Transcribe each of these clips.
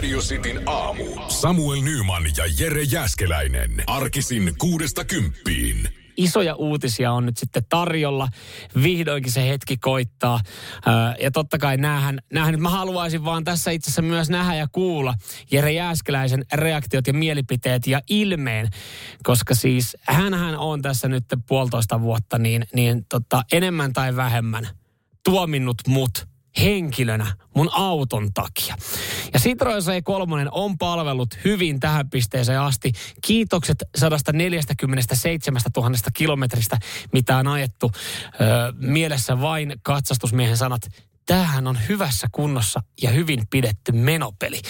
Radio Cityn aamu. Samuel Nyman ja Jere Jäskeläinen. Arkisin kuudesta kymppiin. isoja uutisia on nyt sitten tarjolla. Vihdoinkin se hetki koittaa. Öö, ja totta kai näähän, näähän nyt mä haluaisin vaan tässä itse asiassa myös nähdä ja kuulla Jere Jääskeläisen reaktiot ja mielipiteet ja ilmeen. Koska siis hänhän on tässä nyt puolitoista vuotta niin, niin tota, enemmän tai vähemmän tuominnut mut henkilönä mun auton takia. Ja Citroen C3 on palvellut hyvin tähän pisteeseen asti. Kiitokset 147 000 kilometristä, mitä on ajettu. Öö, mielessä vain katsastusmiehen sanat, tämähän on hyvässä kunnossa ja hyvin pidetty menopeli.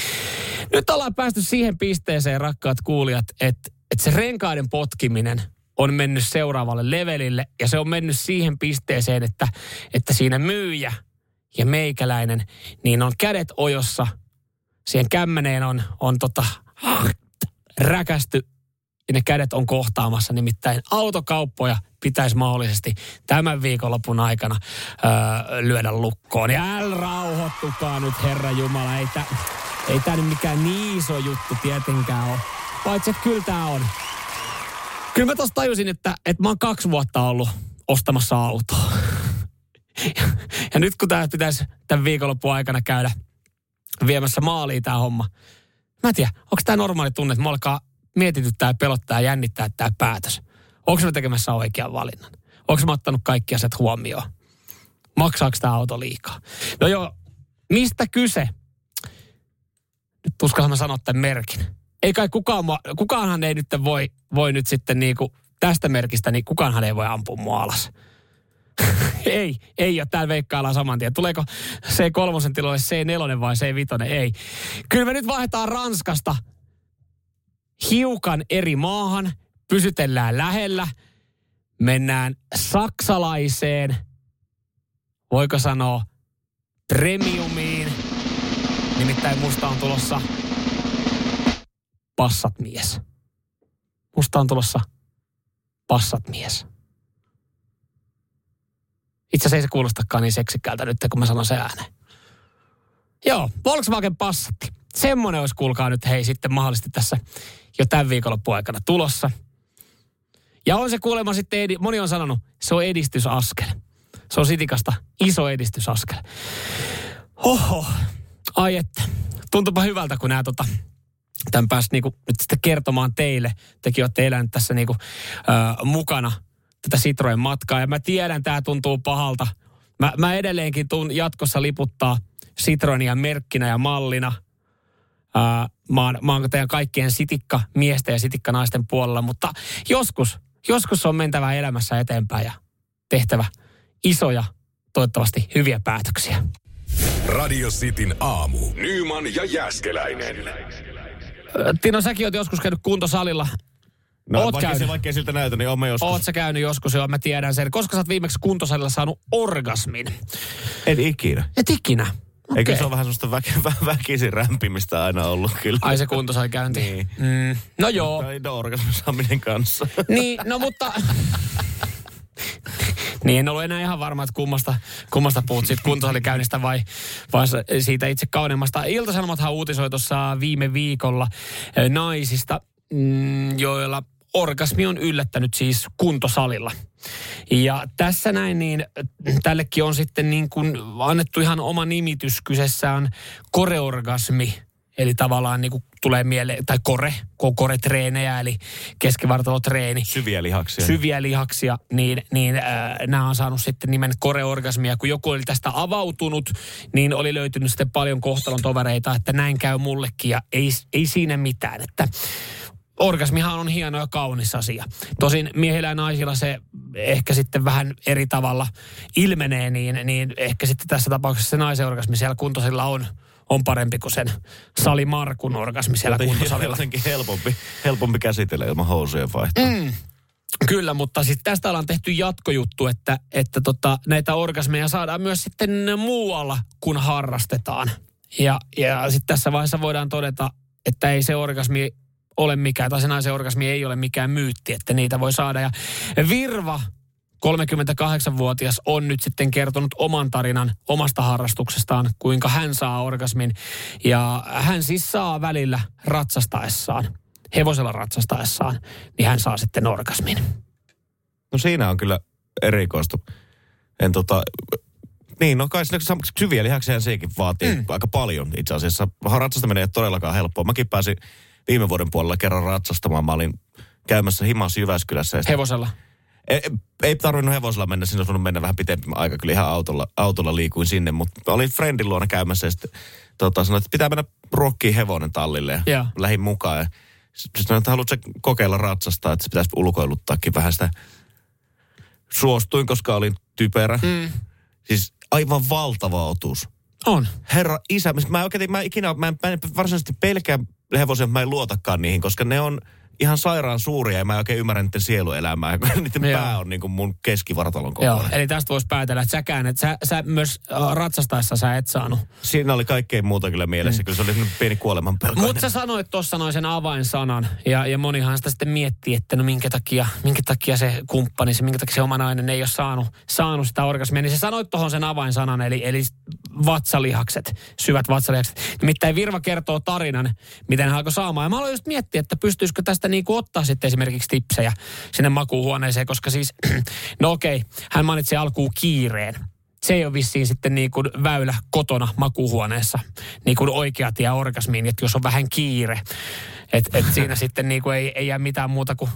Nyt ollaan päästy siihen pisteeseen, rakkaat kuulijat, että, että se renkaiden potkiminen on mennyt seuraavalle levelille ja se on mennyt siihen pisteeseen, että, että siinä myyjä – ja meikäläinen, niin on kädet ojossa. Siihen kämmeneen on, on tota, räkästy ja ne kädet on kohtaamassa. Nimittäin autokauppoja pitäisi mahdollisesti tämän viikonlopun aikana öö, lyödä lukkoon. Ja äl rauhoittukaa nyt, Herra Jumala. Ei tämä ei tää nyt mikään niin iso juttu tietenkään ole. Paitsi, että kyllä tämä on. Kyllä mä tajusin, että, että mä oon kaksi vuotta ollut ostamassa autoa. Ja, ja nyt kun tämä pitäisi tämän viikonlopun aikana käydä viemässä maaliin tämä homma. Mä en tiedä, onko tämä normaali tunne, että mä alkaa mietityttää ja pelottaa ja jännittää tämä päätös. Onko mä tekemässä oikean valinnan? Onko mä ottanut kaikki asiat huomioon? Maksaako tämä auto liikaa? No joo, mistä kyse? Nyt uskallan mä sanoa tämän merkin. Ei kai kukaan, kukaanhan ei nyt voi, voi nyt sitten niinku tästä merkistä, niin kukaanhan ei voi ampua mua alas. ei, ei ole. Täällä veikkaillaan saman tien. Tuleeko C3 tilalle C4 vai C5? Ei. Kyllä me nyt vaihdetaan Ranskasta hiukan eri maahan. Pysytellään lähellä. Mennään saksalaiseen, voiko sanoa, premiumiin. Nimittäin musta on tulossa passat mies. Musta on tulossa passat mies. Itse asiassa ei se kuulostakaan niin seksikkäältä nyt, kun mä sanon se ääneen. Joo, Volkswagen Passatti. Semmoinen olisi, kuulkaa nyt, hei, sitten mahdollisesti tässä jo tämän viikonloppuun aikana tulossa. Ja on se kuulemma sitten, edi, moni on sanonut, se on edistysaskel. Se on Sitikasta iso edistysaskel. Oho, ai että. Tuntuupa hyvältä, kun nämä tota, tämän pääsi niinku nyt sitten kertomaan teille. Tekin olette eläneet tässä niinku, ö, mukana tätä Citroen matkaa. Ja mä tiedän, tämä tuntuu pahalta. Mä, mä edelleenkin tuun jatkossa liputtaa Citroenia merkkinä ja mallina. Ää, mä, oon, mä oon teidän kaikkien sitikka miesten ja sitikka naisten puolella, mutta joskus, joskus on mentävä elämässä eteenpäin ja tehtävä isoja, toivottavasti hyviä päätöksiä. Radio Cityn aamu. Nyman ja Jäskeläinen. Tino, säkin oot joskus käynyt kuntosalilla. No, Oot vaikka, käynyt. se, vaikka siltä näytä, niin oon joskus. Oot sä käynyt joskus, joo, mä tiedän sen. Koska sä oot viimeksi kuntosalilla saanut orgasmin? En ikinä. Et ikinä. Eikö Okei. se ole vähän semmoista väki, vä- väkisin rämpimistä aina ollut kyllä? Ai se kuntosalikäynti. Niin. Mm. No joo. Tai no, orgasmin saaminen kanssa. Niin, no mutta... niin, en ollut enää ihan varma, että kummasta, kummasta puhut siitä kuntosalikäynnistä vai, vai siitä itse kauneimmasta. Iltasanomathan uutisoi tuossa viime viikolla eh, naisista, mm, joilla orgasmi on yllättänyt siis kuntosalilla. Ja tässä näin, niin tällekin on sitten niin kuin annettu ihan oma nimitys. Kyseessä on koreorgasmi. Eli tavallaan niin kuin tulee mieleen, tai kore, kun on koretreenejä, eli keskivartalotreeni Syviä lihaksia. syviä lihaksia, niin, niin äh, nämä on saanut sitten nimen koreorgasmia. Kun joku oli tästä avautunut, niin oli löytynyt sitten paljon kohtalon tovereita, että näin käy mullekin ja ei, ei siinä mitään. Että orgasmihan on hieno ja kaunis asia. Tosin miehillä ja naisilla se ehkä sitten vähän eri tavalla ilmenee, niin, niin ehkä sitten tässä tapauksessa se naisen orgasmi siellä kuntosilla on, on parempi kuin sen Sali Markun orgasmi siellä kuntosalilla. Jotenkin helpompi, helpompi käsitellä ilman housujen vaihtoa. Mm. Kyllä, mutta sitten tästä ollaan tehty jatkojuttu, että, että tota, näitä orgasmeja saadaan myös sitten muualla, kun harrastetaan. Ja, ja sitten tässä vaiheessa voidaan todeta, että ei se orgasmi ole mikään, tai se naisen orgasmi ei ole mikään myytti, että niitä voi saada. Ja Virva 38-vuotias on nyt sitten kertonut oman tarinan omasta harrastuksestaan, kuinka hän saa orgasmin. Ja hän siis saa välillä ratsastaessaan, hevosella ratsastaessaan, niin hän saa sitten orgasmin. No siinä on kyllä erikoista. En tota, niin, no kai syviä lihaksia sekin vaatii mm. aika paljon itse asiassa. Ratsastaminen ei ole todellakaan helppoa. Mäkin pääsin viime vuoden puolella kerran ratsastamaan. Mä olin käymässä himas Jyväskylässä. Hevosella? Ei, ei tarvinnut hevosella mennä, sinne olisi mennä vähän pitempi aika. Kyllä ihan autolla, autolla liikuin sinne, mutta olin friendin luona käymässä ja sitten tota, sanoin, että pitää mennä ruokkiin hevonen tallille ja yeah. lähin mukaan. Ja sitten sanoin, että haluatko kokeilla ratsastaa, että se pitäisi ulkoiluttaakin vähän sitä. Suostuin, koska olin typerä. Mm. Siis aivan valtava otus. On. Herra isä, mä, oikein, mä ikinä, mä en, mä en varsinaisesti pelkää hevosia, mä en luotakaan niihin, koska ne on ihan sairaan suuria ja mä en oikein ymmärrä niiden sieluelämää, kun niiden Joo. pää on niin kuin mun keskivartalon kokoinen. Joo, eli tästä voisi päätellä, että säkään, että sä, sä myös ratsastaessa sä et saanut. Siinä oli kaikkein muuta kyllä mielessä, mm. kyllä se oli pieni kuoleman pelko. Mutta sä sanoit tuossa noin sen avainsanan ja, ja monihan sitä sitten miettii, että no minkä takia, minkä takia se kumppani, se minkä takia se oma nainen ei ole saanut, saanut sitä orgasmia. Niin sä sanoit tuohon sen avainsanan, eli, eli vatsalihakset, syvät vatsalihakset. Nimittäin Virva kertoo tarinan, miten hän alkoi saamaan. Ja mä aloin just miettiä, että pystyisikö tästä niin kuin ottaa sitten esimerkiksi tipsejä sinne makuuhuoneeseen, koska siis, no okei, hän mainitsi alkuun kiireen. Se ei ole vissiin sitten niin kuin väylä kotona makuuhuoneessa, niin kuin oikea tie orgasmiin, että jos on vähän kiire, että et siinä sitten niin kuin ei, ei jää mitään muuta kuin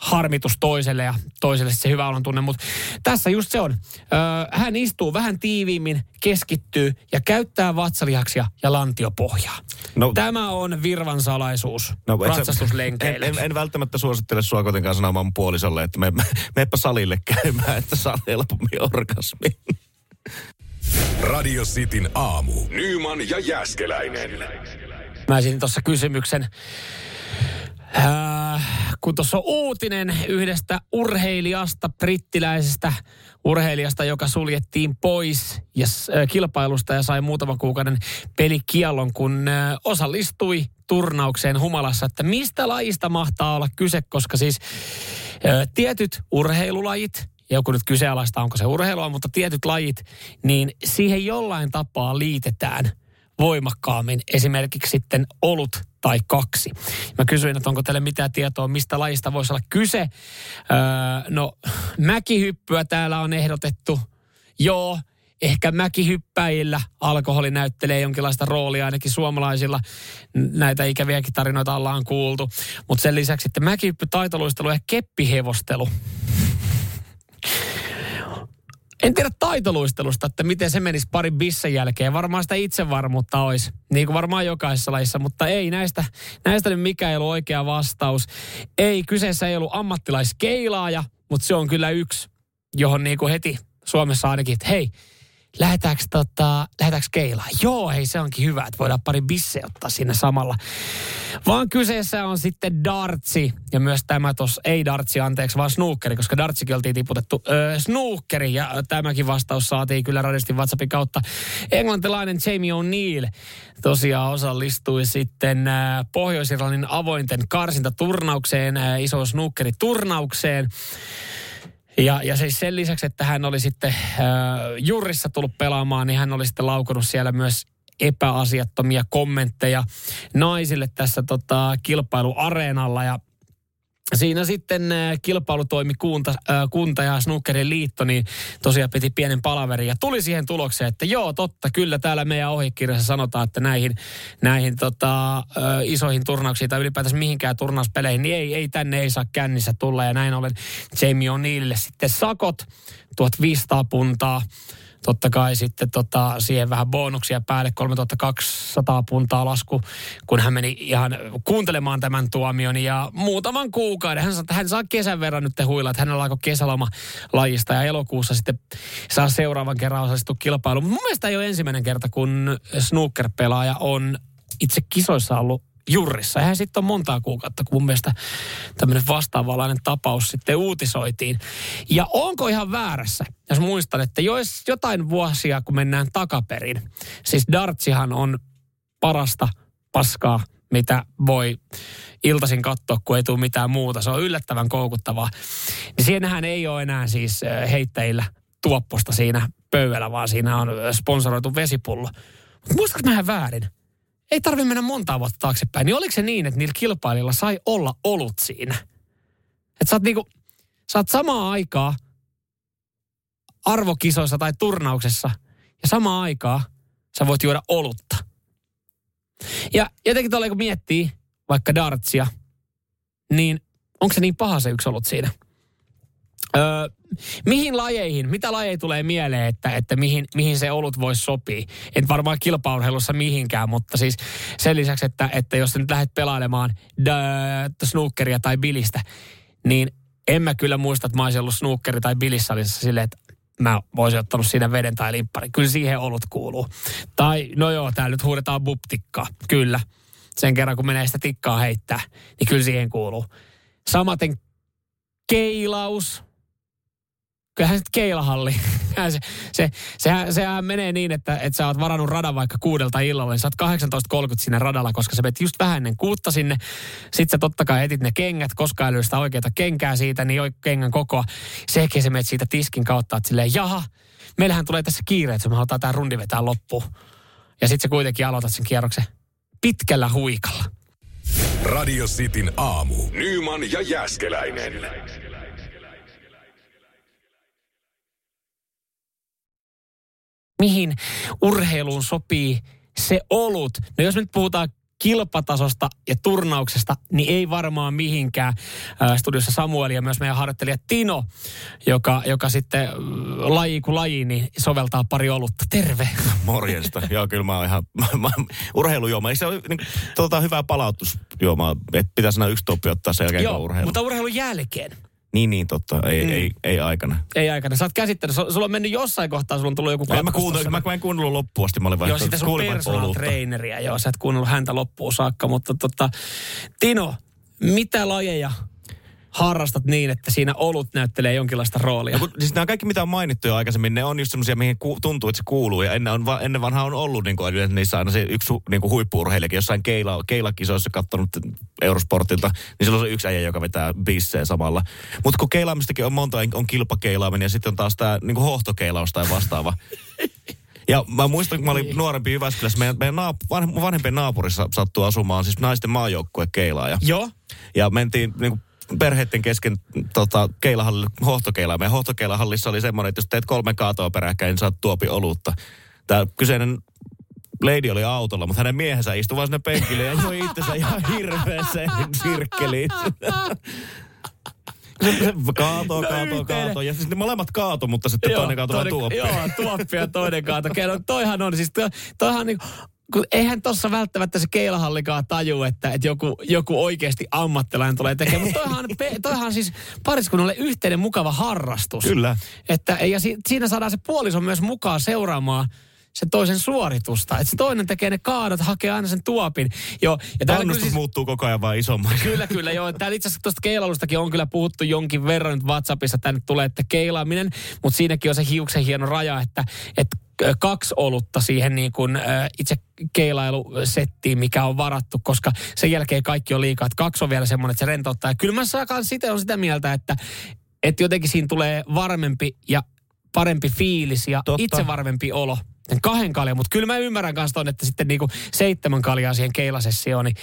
harmitus toiselle ja toiselle se hyvä olon tunne. Mutta tässä just se on. Öö, hän istuu vähän tiiviimmin, keskittyy ja käyttää vatsalihaksia ja lantiopohjaa. No, Tämä on virvan salaisuus no, ratsastuslenkeille. En, en, en, välttämättä suosittele sua kuitenkaan sanomaan puolisolle, että me, meppä salille käymään, että saa helpommin orgasmin. Radio Cityn aamu. Nyman ja Jäskeläinen. Mä esitin tuossa kysymyksen Äh, kun tuossa on uutinen yhdestä urheilijasta, brittiläisestä urheilijasta, joka suljettiin pois ja, äh, kilpailusta ja sai muutaman kuukauden pelikiellon, kun äh, osallistui turnaukseen humalassa, että mistä lajista mahtaa olla kyse, koska siis äh, tietyt urheilulajit, joku nyt kyseenalaista, onko se urheilua, mutta tietyt lajit, niin siihen jollain tapaa liitetään voimakkaammin esimerkiksi sitten olut tai kaksi. Mä kysyin, että onko teille mitään tietoa, mistä lajista voisi olla kyse. Öö, no, mäkihyppyä täällä on ehdotettu. Joo, ehkä mäkihyppäjillä alkoholi näyttelee jonkinlaista roolia, ainakin suomalaisilla näitä ikäviäkin tarinoita ollaan kuultu. Mutta sen lisäksi sitten mäkihyppy, taitoluistelu ja keppihevostelu. En tiedä taitoluistelusta, että miten se menisi parin bissen jälkeen. Varmaan sitä itsevarmuutta olisi, niin kuin varmaan jokaisessa lajissa, mutta ei näistä, näistä nyt mikä ei ollut oikea vastaus. Ei, kyseessä ei ollut ammattilaiskeilaaja, mutta se on kyllä yksi, johon niin kuin heti Suomessa ainakin, että hei, lähdetäänkö, tota, lähdetäänkö keilaan? Joo, hei se onkin hyvä, että voidaan pari bisse ottaa sinne samalla. Vaan kyseessä on sitten dartsi ja myös tämä tos, ei dartsi anteeksi, vaan snookeri, koska dartsikin oltiin tiputettu öö, snookeri ja tämäkin vastaus saatiin kyllä radistin WhatsAppin kautta. Englantilainen Jamie O'Neill tosiaan osallistui sitten Pohjois-Irlannin avointen karsintaturnaukseen, iso snookeriturnaukseen. Ja, ja siis sen lisäksi, että hän oli sitten äh, jurissa tullut pelaamaan, niin hän oli sitten laukunut siellä myös epäasiattomia kommentteja naisille tässä tota, kilpailuareenalla. Ja Siinä sitten äh, kilpailutoimi kunta, äh, kunta ja Snookerin liitto, niin tosiaan piti pienen palaverin ja tuli siihen tulokseen, että joo, totta, kyllä täällä meidän ohjekirjassa sanotaan, että näihin, näihin tota, äh, isoihin turnauksiin tai ylipäätänsä mihinkään turnauspeleihin, niin ei, ei tänne ei saa kännissä tulla. Ja näin ollen Jamie O'Neillille sitten sakot, 1500 puntaa totta kai sitten tota, siihen vähän bonuksia päälle, 3200 puntaa lasku, kun hän meni ihan kuuntelemaan tämän tuomion. Ja muutaman kuukauden, hän, hän saa kesän verran nyt huilla, että hänellä alkoi kesäloma lajista ja elokuussa sitten saa seuraavan kerran osallistua kilpailuun. Mun mielestä ei ole ensimmäinen kerta, kun snooker-pelaaja on itse kisoissa ollut jurrissa. Eihän sitten ole montaa kuukautta, kun mun mielestä tämmöinen vastaavalainen tapaus sitten uutisoitiin. Ja onko ihan väärässä, jos muistan, että jos jotain vuosia, kun mennään takaperin, siis dartsihan on parasta paskaa, mitä voi iltaisin katsoa, kun ei tule mitään muuta. Se on yllättävän koukuttavaa. Niin siinähän ei ole enää siis heittäjillä tuopposta siinä pöydällä, vaan siinä on sponsoroitu vesipullo. Mutta muistatko mä väärin? Ei tarvitse mennä montaa vuotta taaksepäin, niin oliko se niin, että niillä kilpailijoilla sai olla olut siinä? Että sä oot niinku, sä oot samaa aikaa arvokisoissa tai turnauksessa ja samaa aikaa sä voit juoda olutta. Ja jotenkin tuolla kun miettii vaikka dartsia, niin onko se niin paha se yksi olut siinä? Öö, mihin lajeihin, mitä lajeja tulee mieleen, että, että mihin, mihin se olut voisi sopia? En varmaan kilpaurheilussa mihinkään, mutta siis sen lisäksi, että, että jos nyt lähdet pelailemaan dö, snookeria tai bilistä, niin en mä kyllä muista, että mä olisin ollut snookeri tai bilissalissa silleen, että mä voisin ottanut siinä veden tai limppari. Kyllä siihen olut kuuluu. Tai no joo, täällä nyt huudetaan buptikkaa. Kyllä. Sen kerran kun menee sitä tikkaa heittää, niin kyllä siihen kuuluu. Samaten keilaus, kyllähän sitten keilahalli. se, se, sehän, sehän, menee niin, että, että sä oot varannut radan vaikka kuudelta illalla, niin sä oot 18.30 sinne radalla, koska sä menet just vähän ennen kuutta sinne. Sitten sä totta kai etit ne kengät, koska ei sitä oikeita kenkää siitä, niin oi kengän kokoa. Sekin sä menet siitä tiskin kautta, että silleen, jaha, meillähän tulee tässä kiire, että me halutaan tämä rundi vetää loppuun. Ja sitten sä kuitenkin aloitat sen kierroksen pitkällä huikalla. Radio Cityn aamu. Nyman ja Jäskeläinen. Mihin urheiluun sopii se olut. No jos nyt puhutaan kilpatasosta ja turnauksesta, niin ei varmaan mihinkään. Studiossa Samuel ja myös meidän harjoittelija Tino, joka, joka sitten laji kuin laji, niin soveltaa pari olutta. Terve. Morjesta. Joo, kyllä mä oon ihan urheilujuoma. Eikö se ole niin, tuota, hyvää palautusjuomaa, että pitäisi nämä yksi toppi ottaa sen jälkeen, Joo, urheilu. mutta urheilun jälkeen. Niin, niin, totta. Ei, mm. ei, ei aikana. Ei aikana. Sä oot käsittänyt. Sulla on mennyt jossain kohtaa, sulla on tullut joku Mä, mä, kuuntelin, mä, mä en kuunnellut loppuun asti. Mä olin Joo, sitten sun personal traineriä. Joo, sä et kuunnellut häntä loppuun saakka. Mutta tota, Tino, mitä lajeja harrastat niin, että siinä olut näyttelee jonkinlaista roolia. No, kun, siis nämä kaikki, mitä on mainittu jo aikaisemmin, ne on just semmoisia, mihin ku, tuntuu, että se kuuluu. Ja ennen, on, ennen vanhaa on ollut niin kuin, niissä aina se yksi niin kuin huippuurheilijakin, jossain keila, keilakisoissa katsonut Eurosportilta, niin silloin on se yksi äijä, joka vetää bissejä samalla. Mutta kun keilaamistakin on monta, on kilpakeilaaminen ja sitten on taas tämä niin kuin hohtokeilaus tai vastaava. Ja mä muistan, kun mä olin nuorempi Jyväskylässä, meidän, meidän naap, vanhempien naapurissa sattui asumaan siis naisten maajoukkue keilaaja. Joo. Ja mentiin niin kuin perheiden kesken tota, keilahallille, hohtokeilaan. Meidän hohtokeilahallissa oli semmoinen, että jos teet kolme kaatoa peräkkäin, niin saat tuopi olutta. Tämä kyseinen lady oli autolla, mutta hänen miehensä istui vaan sinne penkille ja joi itsensä ihan hirveäseen sirkkeliin. kaato, kaato, kaato. Ja siis ne molemmat kaato, mutta sitten joo, toinen kaato toinen, tuoppi. Joo, tuoppi ja toinen kaato. Kerro, toihan on, siis to, toihan niin, kun eihän tuossa välttämättä se keilahallikaan taju, että, että joku, joku oikeasti ammattilainen tulee tekemään. Mutta toihan, toihan siis pariskunnalle yhteinen mukava harrastus. Kyllä. Että, ja si, siinä saadaan se puoliso myös mukaan seuraamaan se toisen suoritusta. Että se toinen tekee ne kaadot, hakee aina sen tuopin. Joo, ja Kannustus siis, muuttuu koko ajan vaan isommaksi. Kyllä, kyllä. Joo. Täällä itse asiassa tuosta keilailustakin on kyllä puhuttu jonkin verran nyt WhatsAppissa tänne tulee, että keilaaminen, mutta siinäkin on se hiuksen hieno raja, että, että kaksi olutta siihen niin kuin, itse keilailusettiin, mikä on varattu, koska sen jälkeen kaikki on liikaa. Että kaksi on vielä semmoinen, että se rentouttaa. Ja kyllä mä saakaan sitä, on sitä mieltä, että, että jotenkin siinä tulee varmempi ja parempi fiilis ja Totta. itse varmempi olo kahden kaljan, mutta kyllä mä ymmärrän kanssa ton, että sitten niinku seitsemän kaljaa siihen keilasessioon, niin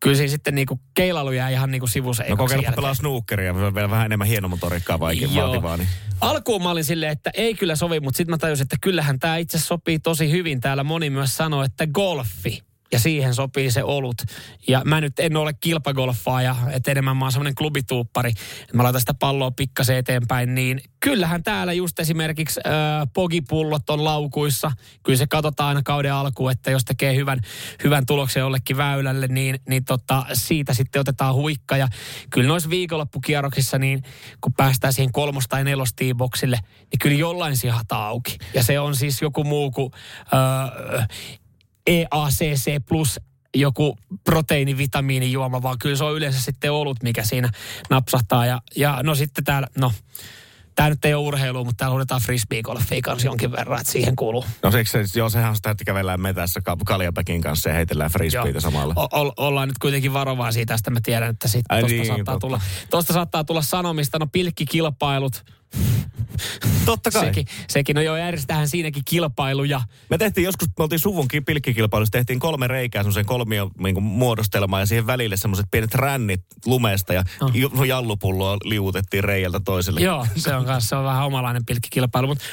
kyllä siinä sitten niinku keilailu jää ihan niinku sivuseikaksi. No kokeillut pelaa snookeria, vielä vähän enemmän hienomotorikkaa vaikin vaativaa. Niin. Alkuun mä olin silleen, että ei kyllä sovi, mutta sitten mä tajusin, että kyllähän tämä itse sopii tosi hyvin. Täällä moni myös sanoi, että golfi ja siihen sopii se olut. Ja mä nyt en ole kilpagolfaaja, että enemmän mä oon semmoinen klubituuppari. Mä laitan sitä palloa pikkasen eteenpäin, niin kyllähän täällä just esimerkiksi äh, pogipullot on laukuissa. Kyllä se katsotaan aina kauden alkuun, että jos tekee hyvän, hyvän tuloksen jollekin väylälle, niin, niin tota, siitä sitten otetaan huikka. Ja kyllä noissa viikonloppukierroksissa, niin kun päästään siihen kolmos- tai nelostiiboksille, niin kyllä jollain sihata auki. Ja se on siis joku muu kuin äh, EACC plus joku proteiinivitamiinijuoma, vaan kyllä se on yleensä sitten ollut, mikä siinä napsahtaa. Ja, ja no sitten täällä, no Tämä nyt ei ole urheilu, mutta täällä huudetaan frisbee-golfia kanssa jonkin verran, että siihen kuuluu. No siksi, se, joo, sehän on sitä, että kävellään metässä Kaljapäkin kanssa ja heitellään frisbeitä samalla. O- ollaan nyt kuitenkin varovaisia tästä, mä tiedän, että sit tosta, niin, saattaa totta. tulla, tosta saattaa tulla sanomista, no pilkkikilpailut, Totta kai. Sekin, sekin no joo, järjestetään siinäkin kilpailuja. Me tehtiin joskus, me oltiin suvun pilkkikilpailussa, tehtiin kolme reikää semmoisen kolmio niin muodostelmaan ja siihen välille semmoiset pienet rännit lumesta ja oh. jallupulloa liuutettiin reijältä toiselle. Joo, se on kanssa on vähän omalainen pilkkikilpailu. Mutta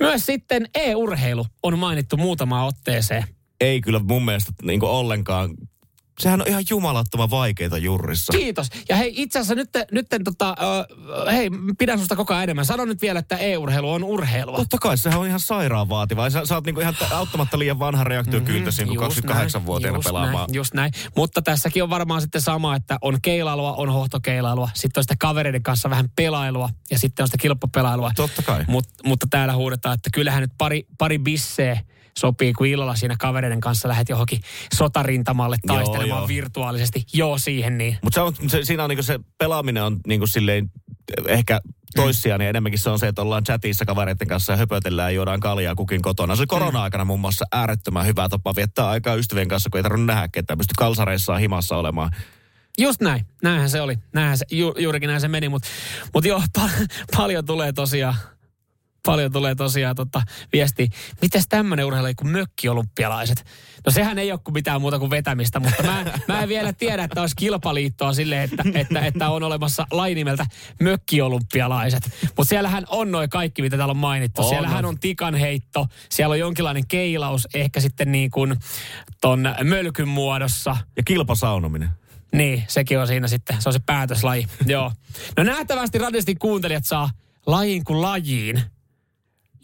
myös sitten e-urheilu on mainittu muutamaan otteeseen. Ei kyllä mun mielestä niin ollenkaan Sehän on ihan jumalattoman vaikeita jurrissa. Kiitos. Ja hei, itse asiassa nyt, nyt tota, uh, hei, pidän susta koko ajan enemmän. Sano nyt vielä, että e-urheilu on urheilua. Totta kai, sehän on ihan sairaan vaativa. Sä, sä oot niinku ihan auttamatta liian vanha reaktiokyltös mm-hmm, niin 28-vuotiaana just pelaamaan. Näin, just näin. Mutta tässäkin on varmaan sitten sama, että on keilailua, on hohtokeilailua. Sitten on sitä kavereiden kanssa vähän pelailua ja sitten on sitä kilppapelailua. Totta kai. Mut, mutta täällä huudetaan, että kyllähän nyt pari, pari bisseä sopii, kun illalla siinä kavereiden kanssa lähdet johonkin sotarintamalle taistelemaan joo, joo. virtuaalisesti. Joo, siihen niin. Mutta siinä on niinku se pelaaminen on niinku silleen ehkä toissijaan, niin enemmänkin se on se, että ollaan chatissa kavereiden kanssa ja höpötellään ja juodaan kaljaa kukin kotona. Se oli korona-aikana muun muassa äärettömän hyvä tapa viettää aikaa ystävien kanssa, kun ei tarvinnut nähdä ketään. Pysty kalsareissaan himassa olemaan. Just näin. Näinhän se oli. Näinhän se, ju, juurikin näin se meni. Mutta mut joo, pa- paljon tulee tosiaan paljon tulee tosiaan tota, viesti. Mites tämmöinen urheilu kuin mökkiolympialaiset? No sehän ei ole kuin mitään muuta kuin vetämistä, mutta mä, mä en vielä tiedä, että olisi kilpaliittoa sille, että, että, että on olemassa lain nimeltä mökkiolympialaiset. Mutta siellähän on noin kaikki, mitä täällä on mainittu. On, siellähän on tikanheitto, siellä on jonkinlainen keilaus, ehkä sitten niin kuin ton mölkyn muodossa. Ja kilpasaunominen. Niin, sekin on siinä sitten, se on se päätöslaji. Joo. No nähtävästi radistin kuuntelijat saa lajiin kuin lajiin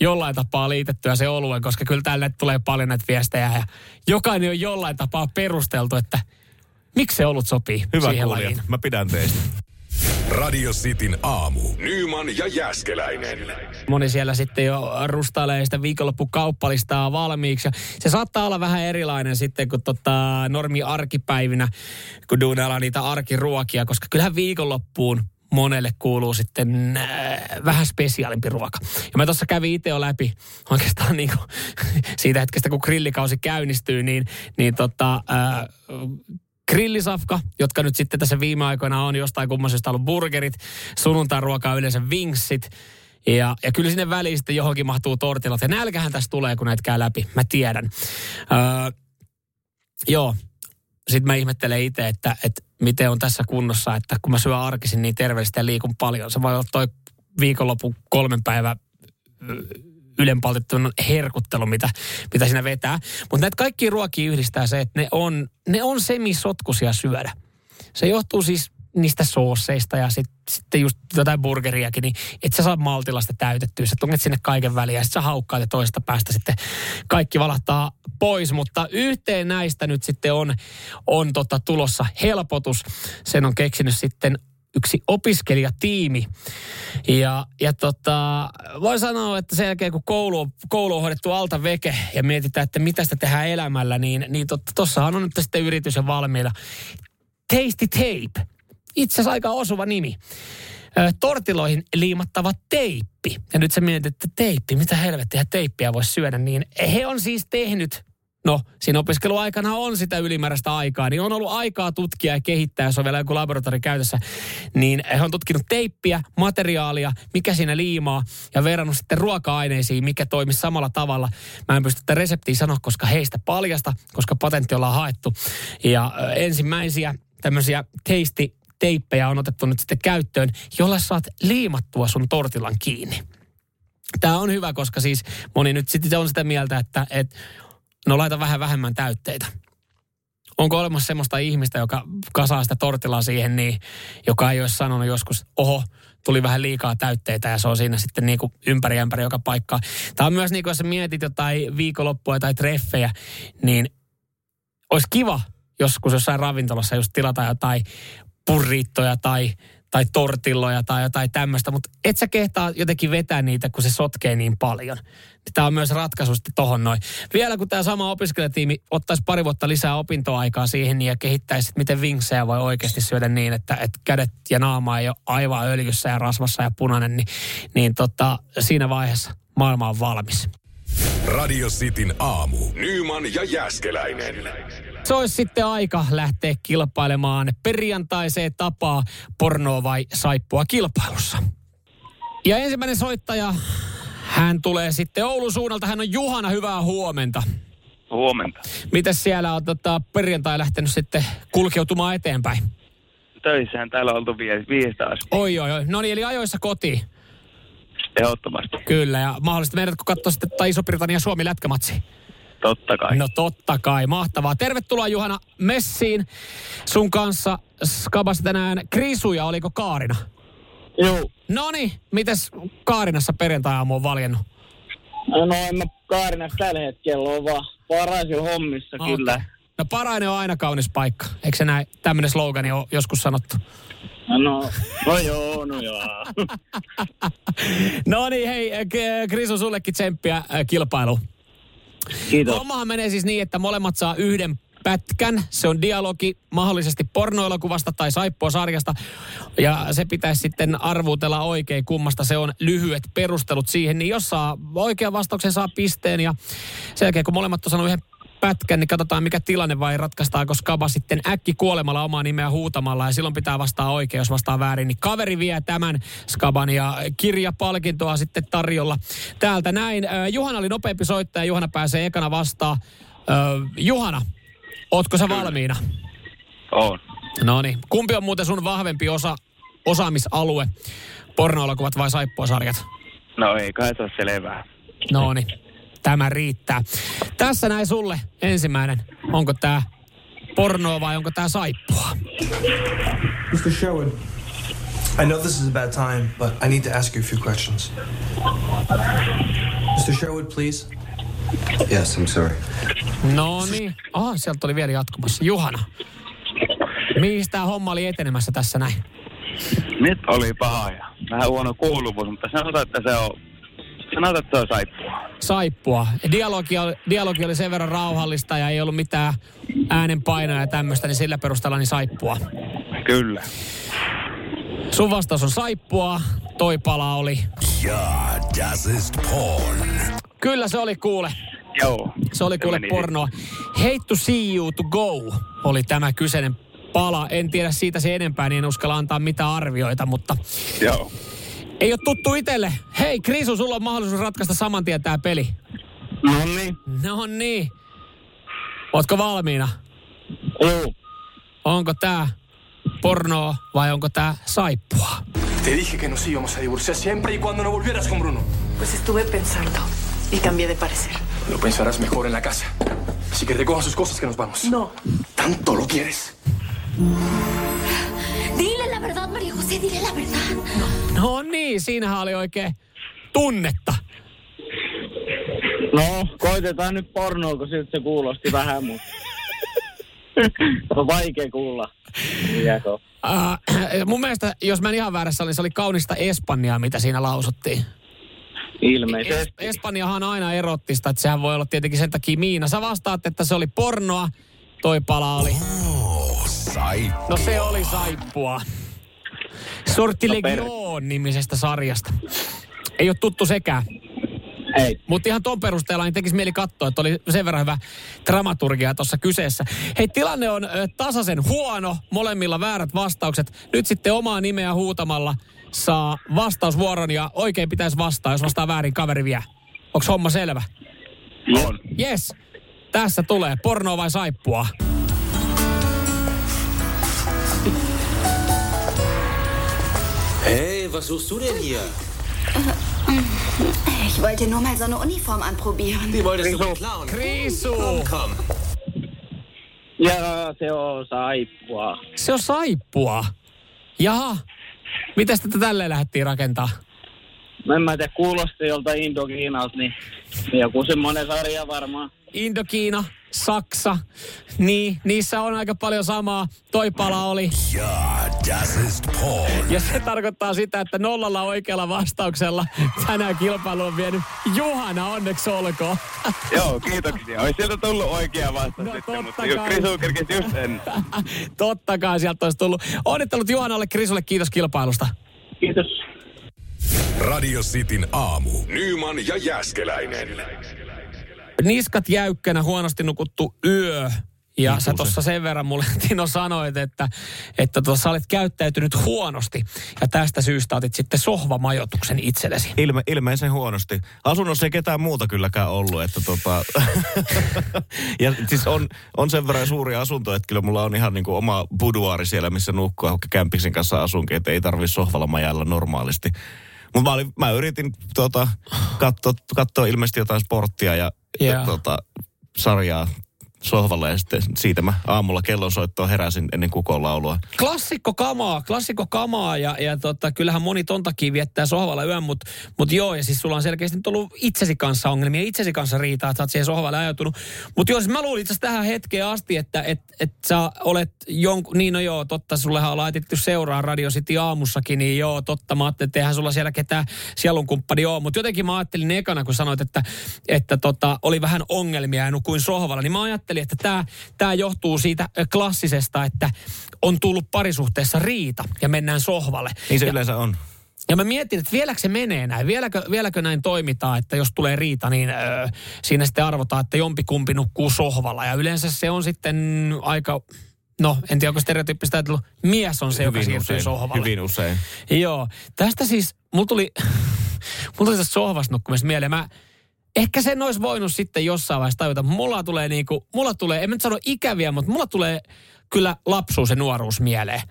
jollain tapaa liitettyä se oluen, koska kyllä tälle tulee paljon näitä viestejä ja jokainen on jollain tapaa perusteltu, että miksi se olut sopii Hyvä siihen kuulijat. lajiin. Mä pidän teistä. Radio Cityn aamu. Nyman ja Jäskeläinen. Moni siellä sitten jo rustailee sitä viikonloppukauppalistaa valmiiksi. Ja se saattaa olla vähän erilainen sitten kuin tota normi arkipäivinä, kun duunaillaan niitä arkiruokia, koska kyllähän viikonloppuun monelle kuuluu sitten äh, vähän spesiaalimpi ruoka. Ja mä tuossa kävin itse jo läpi oikeastaan niin kuin, siitä hetkestä, kun grillikausi käynnistyy, niin, niin tota, äh, grillisafka, jotka nyt sitten tässä viime aikoina on jostain kummoisesta ollut burgerit, sunnuntain ruokaa yleensä vinksit, ja, ja kyllä sinne väliin sitten johonkin mahtuu tortilat. Ja nälkähän tässä tulee, kun näitä käy läpi. Mä tiedän. Öö, joo, sitten mä ihmettelen itse, että, että miten on tässä kunnossa, että kun mä syön arkisin niin terveellisesti ja liikun paljon. Se voi olla toi viikonlopun kolmen päivän ylenpaltettuna herkuttelu, mitä, mitä siinä vetää. Mutta näitä kaikki ruokia yhdistää se, että ne on, ne on semisotkuisia syödä. Se johtuu siis niistä soosseista ja sitten sit just jotain burgeriakin, niin et sä saa maltilasta täytettyä. Sä tunnet sinne kaiken väliin ja sitten sä haukkaat ja toista päästä sitten kaikki valahtaa pois. Mutta yhteen näistä nyt sitten on, on tota tulossa helpotus. Sen on keksinyt sitten yksi opiskelijatiimi. Ja, ja tota, voi sanoa, että sen jälkeen kun koulu, koulu on hoidettu alta veke ja mietitään, että mitä sitä tehdään elämällä, niin, niin tuossahan on nyt sitten yritys ja valmiina. Tasty Tape itse asiassa aika osuva nimi. Tortiloihin liimattava teippi. Ja nyt sä mietit, että teippi, mitä helvettiä teippiä voisi syödä, niin he on siis tehnyt No, siinä opiskeluaikana on sitä ylimääräistä aikaa, niin on ollut aikaa tutkia ja kehittää, jos on vielä joku laboratori käytössä, niin he on tutkinut teippiä, materiaalia, mikä siinä liimaa ja verrannut sitten ruoka-aineisiin, mikä toimii samalla tavalla. Mä en pysty tätä reseptiä sanoa, koska heistä paljasta, koska patentti ollaan haettu. Ja ensimmäisiä tämmöisiä teisti teippejä on otettu nyt sitten käyttöön, jolla saat liimattua sun tortilan kiinni. Tämä on hyvä, koska siis moni nyt sitten on sitä mieltä, että et, no laita vähän vähemmän täytteitä. onko olemassa semmoista ihmistä, joka kasaa sitä tortilaa siihen, niin, joka ei olisi sanonut joskus, oho, tuli vähän liikaa täytteitä ja se on siinä sitten niin kuin ympäri joka paikka. Tämä on myös niin kuin, jos mietit jotain viikonloppua tai treffejä, niin olisi kiva joskus jossain ravintolassa just tilata jotain purriittoja tai tai tortilloja tai jotain tämmöistä, mutta et sä kehtaa jotenkin vetää niitä, kun se sotkee niin paljon. Tämä on myös ratkaisu sitten tohon noin. Vielä kun tämä sama opiskelijatiimi ottaisi pari vuotta lisää opintoaikaa siihen niin ja kehittäisi, että miten vinksejä voi oikeasti syödä niin, että, että kädet ja naama ei ole aivan öljyssä ja rasvassa ja punainen, niin, niin tota, siinä vaiheessa maailma on valmis. Radio Cityn aamu. Nyman ja Jäskeläinen. Se olisi sitten aika lähteä kilpailemaan perjantaiseen tapaa pornoa vai saippua kilpailussa. Ja ensimmäinen soittaja, hän tulee sitten Oulun suunnalta. Hän on Juhana, hyvää huomenta. Huomenta. Miten siellä on tota, perjantai lähtenyt sitten kulkeutumaan eteenpäin? Töissähän täällä on oltu viiestä asti. Oi, oi, oi. No niin, eli ajoissa kotiin. Ehdottomasti. Kyllä, ja mahdollisesti meidät, kun katsoo sitten tai Iso-Britannia Suomi lätkämatsi. Totta kai. No totta kai, mahtavaa. Tervetuloa Juhana Messiin. Sun kanssa skabasi tänään Krisuja, oliko Kaarina? Joo. No niin, mites Kaarinassa perjantai-aamu on valjennut? No, no en mä Kaarinassa tällä hetkellä ole vaan paraisilla hommissa okay. kyllä. No Parainen on aina kaunis paikka. Eikö se näin, tämmöinen slogani on joskus sanottu? No, no joo, no joo. no niin, hei, Krisu, sullekin tsemppiä kilpailuun. Kiitos. Hommahan menee siis niin, että molemmat saa yhden pätkän. Se on dialogi mahdollisesti pornoelokuvasta tai saippua sarjasta. Ja se pitäisi sitten arvuutella oikein, kummasta se on lyhyet perustelut siihen. Niin jos saa oikean vastauksen, saa pisteen. Ja sen jälkeen, kun molemmat on sanonut yhden pätkän, niin katsotaan mikä tilanne vai ratkaistaako Skaba sitten äkki kuolemalla omaa nimeä huutamalla ja silloin pitää vastaa oikein, jos vastaa väärin, niin kaveri vie tämän Skaban ja kirjapalkintoa sitten tarjolla täältä näin. Juhana oli nopeampi soittaja, Juhana pääsee ekana vastaan. Juhana, ootko sä valmiina? On. No niin, kumpi on muuten sun vahvempi osa, osaamisalue? Pornoelokuvat vai saippuasarjat? No ei kai se ole selvää. No niin tämä riittää. Tässä näin sulle ensimmäinen. Onko tämä pornoa vai onko tämä saippua? Mr. Sherwood, I know this is a bad time, but I need to ask you a few questions. Mr. Sherwood, please. Yes, I'm sorry. No niin. Ah, sieltä oli vielä jatkumassa. Juhana. Mihin tämä homma oli etenemässä tässä näin? Nyt oli paha ja vähän huono kuuluvuus, mutta sanotaan, että se on Sanotaan, että se on saippua. Saippua. Dialogi, oli, dialogi oli sen verran rauhallista ja ei ollut mitään äänenpainoja ja tämmöistä, niin sillä perusteella niin saippua. Kyllä. Sun vastaus on saippua, toi pala oli... Ja, das ist porn. Kyllä se oli kuule. Joo. Se oli kuule pornoa. Hate to see you to go oli tämä kyseinen pala. En tiedä siitä se enempää, niin en uskalla antaa mitään arvioita, mutta... Joo. Ei ole tuttu itselle. Hei, Krisu, sulla on mahdollisuus ratkaista saman tien tämä peli. No niin. No niin. Ootko valmiina? Joo. Onko tää pornoa vai onko tää saippua? Te dije que nos íbamos a divorciar siempre y cuando no volvieras con Bruno. Pues estuve pensando y cambié de parecer. Lo pensarás mejor en la casa. Así que recoja sus cosas que nos vamos. No. ¿Tanto lo quieres? Dile la verdad, María José, dile la verdad. Niin, siinähän oli oikein tunnetta. No, koitetaan nyt pornoa, kun siltä se kuulosti vähän, mutta on vaikea kuulla. Uh, mun mielestä, jos mä en ihan väärässä olin, se oli kaunista Espanjaa, mitä siinä lausuttiin. Ilmeisesti. Es- Espanjahan aina erottista, että sehän voi olla tietenkin sen takia Miina. Sä vastaat, että se oli pornoa, toi pala oli. Oh, saippua. No se oli saippua. Sortilegion nimisestä sarjasta. Ei ole tuttu sekään. Ei. Mutta ihan ton perusteella niin tekisi mieli katsoa, että oli sen verran hyvä dramaturgia tuossa kyseessä. Hei, tilanne on tasaisen huono, molemmilla väärät vastaukset. Nyt sitten omaa nimeä huutamalla saa vastausvuoron ja oikein pitäisi vastaa, jos vastaa väärin kaveri vie. Onko homma selvä? On. Yes. Tässä tulee porno vai saippua. Hey, was suchst du denn hier? Ich wollte nur mal so eine Uniform anprobieren. Die wolltest du klauen. Krisu! Komm, komm. Ja se on saippua. Se on saippua. Jaha. Miten tätä tälleen lähdettiin rakentaa? Mä en mä tiedä, kuulosti jolta Indokiinalta, niin joku semmoinen sarja varmaan. Indokiina, Saksa, niin, niissä on aika paljon samaa. Toi pala oli. Ja, das ist Paul. Ja se tarkoittaa sitä, että nollalla oikealla vastauksella tänään kilpailu on vienyt Juhana, onneksi olkoon. Joo, kiitoksia. Olisi sieltä tullut oikea vastaus No, sitten, mutta totta just kai. Krisu kerkesi just. Totta kai sieltä olisi tullut. Onnittelut Juhanalle, Krisulle, kiitos kilpailusta. Kiitos. Radio Cityn aamu. Nyman ja Jäskeläinen. Niskat jäykkänä, huonosti nukuttu yö. Ja sä tuossa sen verran mulle, Tino, sanoit, että, että tuossa olet käyttäytynyt huonosti. Ja tästä syystä otit sitten sohvamajoituksen itsellesi. Ilme, ilmeisen huonosti. Asunnossa ei ketään muuta kylläkään ollut, että tota... ja siis on, on sen verran suuri asunto, että kyllä mulla on ihan niin kuin oma buduaari siellä, missä nukkua, kämpiksen kanssa asunkin, että ei tarvi sohvalla majalla normaalisti. Mutta mä, olin- mä yritin tota, katsoa ilmeisesti jotain sporttia ja, Joo. tota, sarjaa sohvalla ja sitten siitä mä aamulla kellonsoittoon heräsin ennen kukon laulua. Klassikko kamaa, klassikko kamaa ja, ja tota, kyllähän moni ton takia viettää sohvalla yön, mutta mut joo, ja siis sulla on selkeästi nyt ollut itsesi kanssa ongelmia, itsesi kanssa riitaa, että sä oot siihen sohvalle ajautunut. Mutta joo, siis mä luulin itse tähän hetkeen asti, että et, et sä olet jonkun, niin no joo, totta, sullehan on laitettu seuraa Radio City aamussakin, niin joo, totta, mä ajattelin, että eihän sulla siellä ketään sielunkumppani oo, mutta jotenkin mä ajattelin ekana, kun sanoit, että, että tota, oli vähän ongelmia ja nukuin sohvalla, niin mä ajattelin, että tämä tää johtuu siitä ö, klassisesta, että on tullut parisuhteessa riita ja mennään sohvalle. Niin se ja, yleensä on. ja mä mietin, että vieläkö se menee näin, vieläkö, vieläkö näin toimitaan, että jos tulee riita, niin öö, siinä sitten arvotaan, että jompikumpi nukkuu sohvalla. Ja yleensä se on sitten aika, no en tiedä onko stereotyyppistä ajatellut, mies on se, joka siirtyy usein, sohvalle. hyvin usein. Joo, tästä siis, mulla tuli, mulla tuli tästä sohvasta nukkumista mieleen. Mä, ehkä sen olisi voinut sitten jossain vaiheessa tajuta. Mulla tulee niinku, mulla tulee, en mä nyt sano ikäviä, mutta mulla tulee kyllä lapsuus ja nuoruus mieleen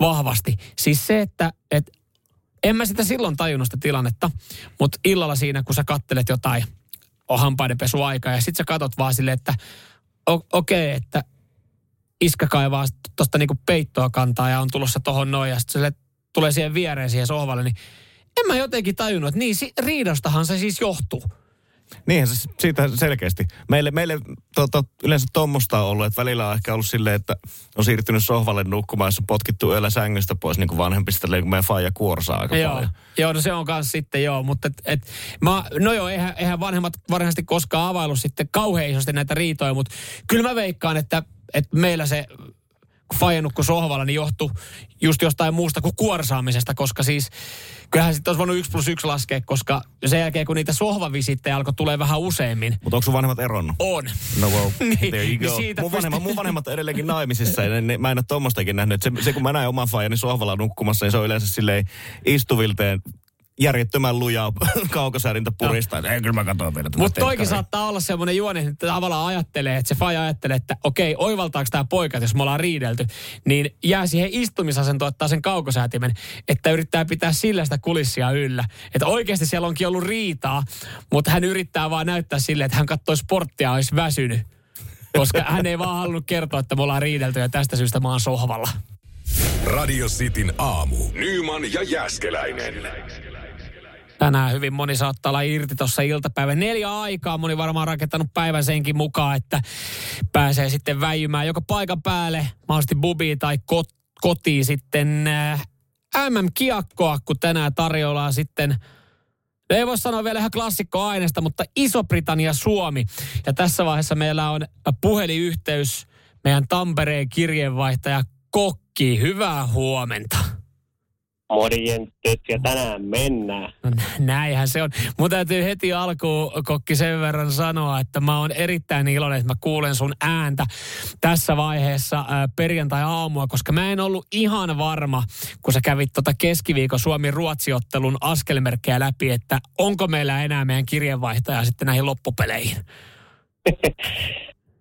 vahvasti. Siis se, että et, en mä sitä silloin tajunnut sitä tilannetta, mutta illalla siinä, kun sä kattelet jotain, on hampaidenpesuaika ja sit sä katot vaan silleen, että okei, okay, että iskä kaivaa tuosta niinku peittoa kantaa ja on tulossa tohon noin ja sitten tulee siihen viereen siihen sohvalle, niin en mä jotenkin tajunnut, että niin, riidastahan se siis johtuu. Niinhän se siitä selkeästi. Meille, meille tota, yleensä tuommoista on ollut, että välillä on ehkä ollut silleen, että on siirtynyt sohvalle nukkumaan, jos on potkittu yöllä sängystä pois niin kuin vanhempista, niin kuin meidän faija kuorsaa aika Joo, paljon. joo, no se on kanssa sitten joo, mutta et, et, mä, no joo, eihän, eihän vanhemmat varsinaisesti koskaan availu sitten kauhean isosti näitä riitoja, mutta kyllä mä veikkaan, että, että meillä se nukkui sohvalla, niin johtui just jostain muusta kuin kuorsaamisesta, koska siis kyllähän sitten olisi voinut yksi plus yksi laskea, koska sen jälkeen kun niitä sohvavisittejä alkoi tulee vähän useammin, Mutta onko sun vanhemmat eronnut? on. No well, Niin, there you niin siitä mun, vanhemmat, mun vanhemmat on edelleenkin naimisissa ja ne, ne, mä en ole tuommoistakin nähnyt. Se, se, kun mä näen oman faijani sohvalla nukkumassa, niin se on yleensä silleen istuvilteen järjettömän lujaa kaukosäärintä puristaa. Ei, kyllä mä katson vielä Mutta toikin saattaa olla semmoinen juoni, että tavallaan ajattelee, että se faija ajattelee, että okei, oivaltaako tämä poika, jos me ollaan riidelty, niin jää siihen istumisasentoon ottaa sen kaukosäätimen, että yrittää pitää sillä sitä kulissia yllä. Että oikeasti siellä onkin ollut riitaa, mutta hän yrittää vaan näyttää sille, että hän katsoi sporttia ja olisi väsynyt. Koska hän ei vaan halunnut kertoa, että me ollaan riidelty ja tästä syystä mä oon sohvalla. Radio Cityn aamu. Nyman ja Jäskeläinen. Tänään hyvin moni saattaa olla irti tuossa iltapäivän neljä aikaa. Moni varmaan rakentanut päivän senkin mukaan, että pääsee sitten väijymään joko paikan päälle, mahdollisesti bubiin tai kot- kotiin sitten äh, MM-kiekkoa, kun tänään tarjoillaan sitten No ei voi sanoa vielä ihan klassikkoaineesta, mutta Iso-Britannia-Suomi. Ja tässä vaiheessa meillä on puhelinyhteys meidän Tampereen kirjeenvaihtaja Kokki. Hyvää huomenta. Morjentet ja tänään mennään. No nä- näinhän se on. Mun täytyy heti alkuun, Kokki, sen verran sanoa, että mä oon erittäin iloinen, että mä kuulen sun ääntä tässä vaiheessa ää, perjantai-aamua, koska mä en ollut ihan varma, kun sä kävit tota keskiviikon Suomi-Ruotsi-ottelun askelmerkkejä läpi, että onko meillä enää meidän kirjeenvaihtaja sitten näihin loppupeleihin.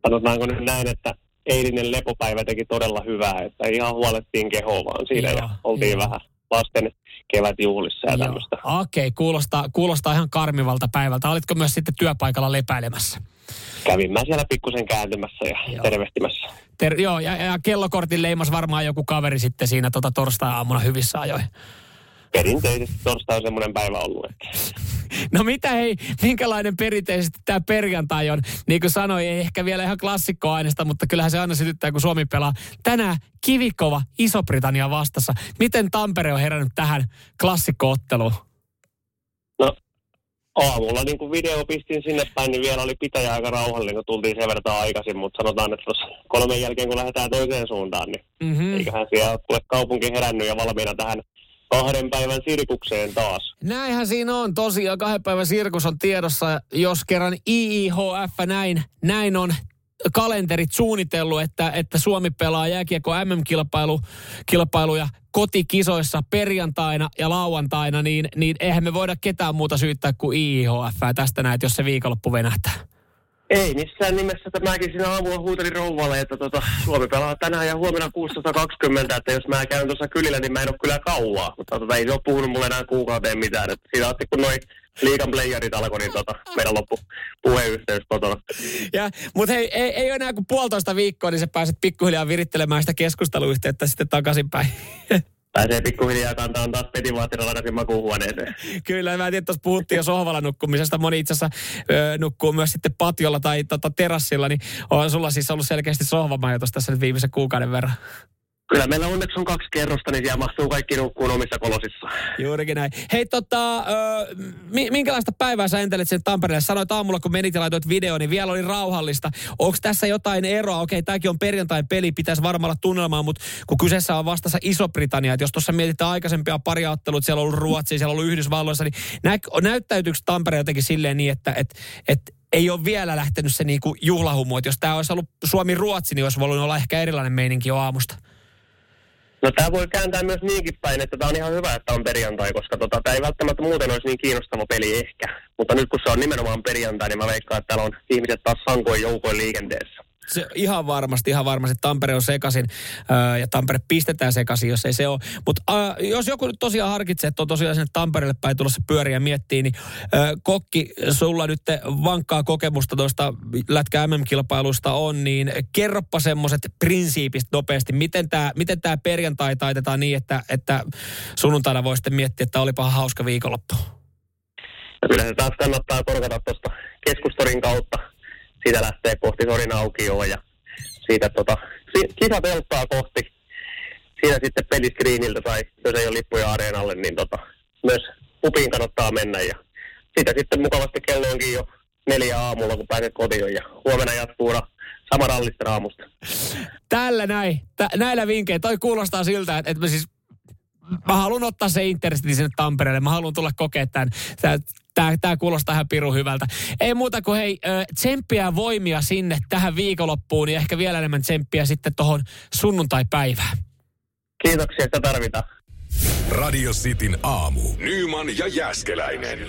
Sanotaanko nyt näin, että eilinen lepopäivä teki todella hyvää, että ihan huolettiin kehoa vaan siinä Joo, ja oltiin joo. vähän lasten kevätjuhlissa ja tämmöistä. Okei, okay, kuulostaa, kuulostaa ihan karmivalta päivältä. Olitko myös sitten työpaikalla lepäilemässä? Kävin mä siellä pikkusen kääntymässä ja joo. tervehtimässä. Ter- joo, ja, ja kellokortin leimas varmaan joku kaveri sitten siinä tota torstai-aamuna hyvissä ajoin. Perinteisesti torstai on semmoinen päivä ollut. Että. No mitä hei, minkälainen perinteisesti tämä perjantai on? Niin kuin sanoin, ei ehkä vielä ihan klassikkoaineesta, mutta kyllähän se aina sytyttää, kun Suomi pelaa. Tänään kivikova Iso-Britannia vastassa. Miten Tampere on herännyt tähän klassikkootteluun? No aamulla niin kun video pistin sinne päin, niin vielä oli pitäjä aika rauhallinen, kun tultiin sen verran aikaisin, mutta sanotaan, että tuossa kolmen jälkeen, kun lähdetään toiseen suuntaan, niin mm-hmm. eiköhän siellä ole kaupunki herännyt ja valmiina tähän kahden päivän sirkukseen taas. Näinhän siinä on tosiaan. Kahden päivän sirkus on tiedossa, jos kerran IIHF näin, näin on kalenterit suunnitellut, että, että Suomi pelaa jääkiekko MM-kilpailuja kotikisoissa perjantaina ja lauantaina, niin, niin eihän me voida ketään muuta syyttää kuin IIHF tästä näet, jos se viikonloppu venähtää. Ei missään nimessä. Tämäkin siinä aamulla huutelin rouvalle, että tota, Suomi pelaa tänään ja huomenna 16.20, että jos mä käyn tuossa kylillä, niin mä en ole kyllä kauaa. Mutta tota, ei se ole puhunut mulle enää kuukauteen mitään. Että siinä asti, kun noin liikan playerit alkoi, niin tota, meidän loppu puheyhteys kotona. Ja, mutta hei, ei, ei ole enää kuin puolitoista viikkoa, niin sä pääset pikkuhiljaa virittelemään sitä keskusteluyhteyttä sitten takaisinpäin. pääsee pikkuhiljaa kantaa taas petivaattina takaisin makuuhuoneeseen. Kyllä, mä en tiedä, tuossa puhuttiin jo sohvalla nukkumisesta. Moni itse asiassa ö, nukkuu myös sitten patiolla tai tota, terassilla, niin on sulla siis ollut selkeästi sohvamajoitus tässä nyt viimeisen kuukauden verran. Kyllä meillä onneksi on kaksi kerrosta, niin siellä mahtuu kaikki nukkuun omissa kolosissa. Juurikin näin. Hei tota, ö, minkälaista päivää sä entelet sen Tampereelle? Sanoit aamulla, kun menit ja laitoit video, niin vielä oli rauhallista. Onko tässä jotain eroa? Okei, tämäkin on perjantai peli, pitäisi varmaan olla tunnelmaa, mutta kun kyseessä on vastassa Iso-Britannia, että jos tuossa mietitään aikaisempia pari ottelut, siellä on ollut Ruotsi, siellä on ollut Yhdysvalloissa, niin nä, näyttäytyykö Tampere jotenkin silleen niin, että et, et, ei ole vielä lähtenyt se niinku juhlahumu, että jos tämä olisi ollut Suomi-Ruotsi, niin olisi voinut olla ehkä erilainen meininki jo aamusta. No tämä voi kääntää myös niinkin päin, että tämä on ihan hyvä, että on perjantai, koska tota, tämä ei välttämättä muuten olisi niin kiinnostava peli ehkä. Mutta nyt kun se on nimenomaan perjantai, niin mä veikkaan, että täällä on ihmiset taas sankoin joukoin liikenteessä. Se, ihan varmasti, ihan varmasti. Tampere on sekasin ja Tampere pistetään sekaisin, jos ei se ole. Mutta jos joku nyt tosiaan harkitsee, että on tosiaan sinne Tampereelle päin tulossa pyöriä miettii, niin ää, Kokki, sulla nyt vankkaa kokemusta tuosta Lätkä MM-kilpailusta on, niin kerroppa semmoiset prinsiipistä nopeasti. Miten tämä miten tää perjantai taitetaan niin, että, että sunnuntaina voi sitten miettiä, että olipa hauska viikonloppu? No kyllä se taas kannattaa korkata tuosta keskustorin kautta siitä lähtee kohti Sorin aukioa ja siitä tota, kisatelttaa kohti. Siinä sitten peliskriiniltä tai jos ei ole lippuja areenalle, niin tota, myös upiin kannattaa mennä ja siitä sitten mukavasti kello onkin jo neljä aamulla, kun pääset kotiin ja huomenna jatkuu sama rallista aamusta. Tällä näin, tä, näillä vinkeillä. Toi kuulostaa siltä, että, että mä siis mä haluan ottaa se Intercitin sinne Tampereelle. Mä haluan tulla kokea tämän. Tämä, tämä kuulostaa ihan pirun hyvältä. Ei muuta kuin hei, tsemppiä voimia sinne tähän viikonloppuun ja ehkä vielä enemmän tsemppiä sitten tuohon sunnuntai-päivään. Kiitoksia, että tarvitaan. Radio Cityn aamu. Nyman ja Jäskeläinen.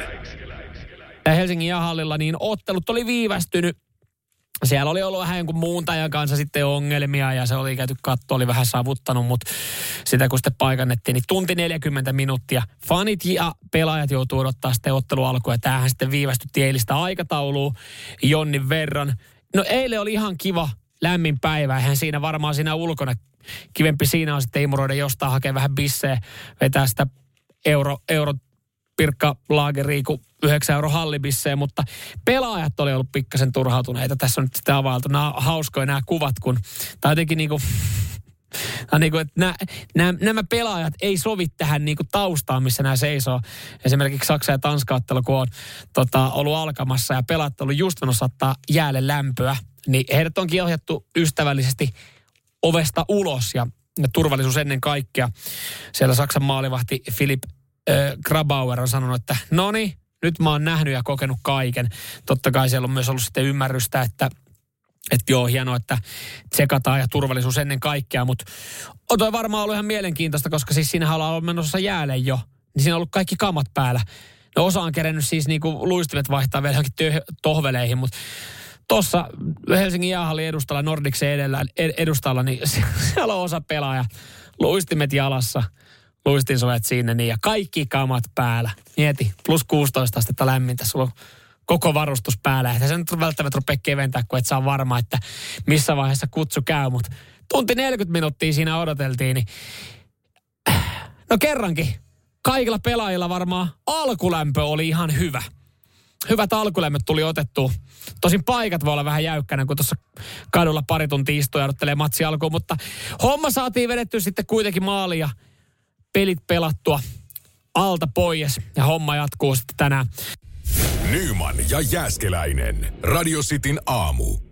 Helsingin jahallilla niin ottelut oli viivästynyt siellä oli ollut vähän jonkun muun tajan kanssa sitten ongelmia ja se oli käyty katto, oli vähän savuttanut, mutta sitä kun sitten paikannettiin, niin tunti 40 minuuttia. Fanit ja pelaajat joutuu odottaa sitten ottelu alkua ja tämähän sitten viivästytti eilistä aikataulua Jonnin verran. No eilen oli ihan kiva, lämmin päivä, eihän siinä varmaan siinä ulkona kivempi siinä on sitten imuroida jostain hakea vähän bissejä, vetää sitä euro, euro Pirkka Laageriiku 9 euro hallibisseen, mutta pelaajat oli ollut pikkasen turhautuneita. Tässä on nyt sitä availtu. Nämä hauskoja nämä kuvat, kun tämä jotenkin niin kuin, Tämä niin kuin, että nämä, nämä, nämä pelaajat ei sovi tähän niin kuin taustaan, missä nämä seisoo. Esimerkiksi Saksa ja Tanska kun on tota, ollut alkamassa ja pelaajat ollut just ottaa jäälle lämpöä, niin heidät onkin ohjattu ystävällisesti ovesta ulos ja, ja turvallisuus ennen kaikkea. Siellä Saksan maalivahti Filip Grabauer on sanonut, että no niin, nyt mä oon nähnyt ja kokenut kaiken. Totta kai siellä on myös ollut sitten ymmärrystä, että että joo, hienoa, että tsekataan ja turvallisuus ennen kaikkea, mutta on toi varmaan ollut ihan mielenkiintoista, koska siis siinä ollaan ollut menossa jäälle jo, niin siinä on ollut kaikki kamat päällä. No osa on kerennyt siis niinku luistimet vaihtaa vielä johonkin tohveleihin, mutta tuossa Helsingin jäähallin edustalla, Nordiksen edellä, edustalla, niin siellä on osa pelaaja, luistimet jalassa – luistinsuojat sinne niin ja kaikki kamat päällä. Mieti, plus 16 astetta lämmintä, sulla on koko varustus päällä. Eihän se nyt välttämättä rupea keventää, kun et saa varmaa, että missä vaiheessa kutsu käy. Mutta tunti 40 minuuttia siinä odoteltiin, niin no kerrankin. Kaikilla pelaajilla varmaan alkulämpö oli ihan hyvä. Hyvät alkulämmöt tuli otettu. Tosin paikat voi olla vähän jäykkänä, kun tuossa kadulla pari tuntia istuu ja odottelee matsi alkuun. Mutta homma saatiin vedetty sitten kuitenkin maaliin ja pelit pelattua alta pois. Ja homma jatkuu sitten tänään. Nyman ja Jääskeläinen. Radio Cityn aamu.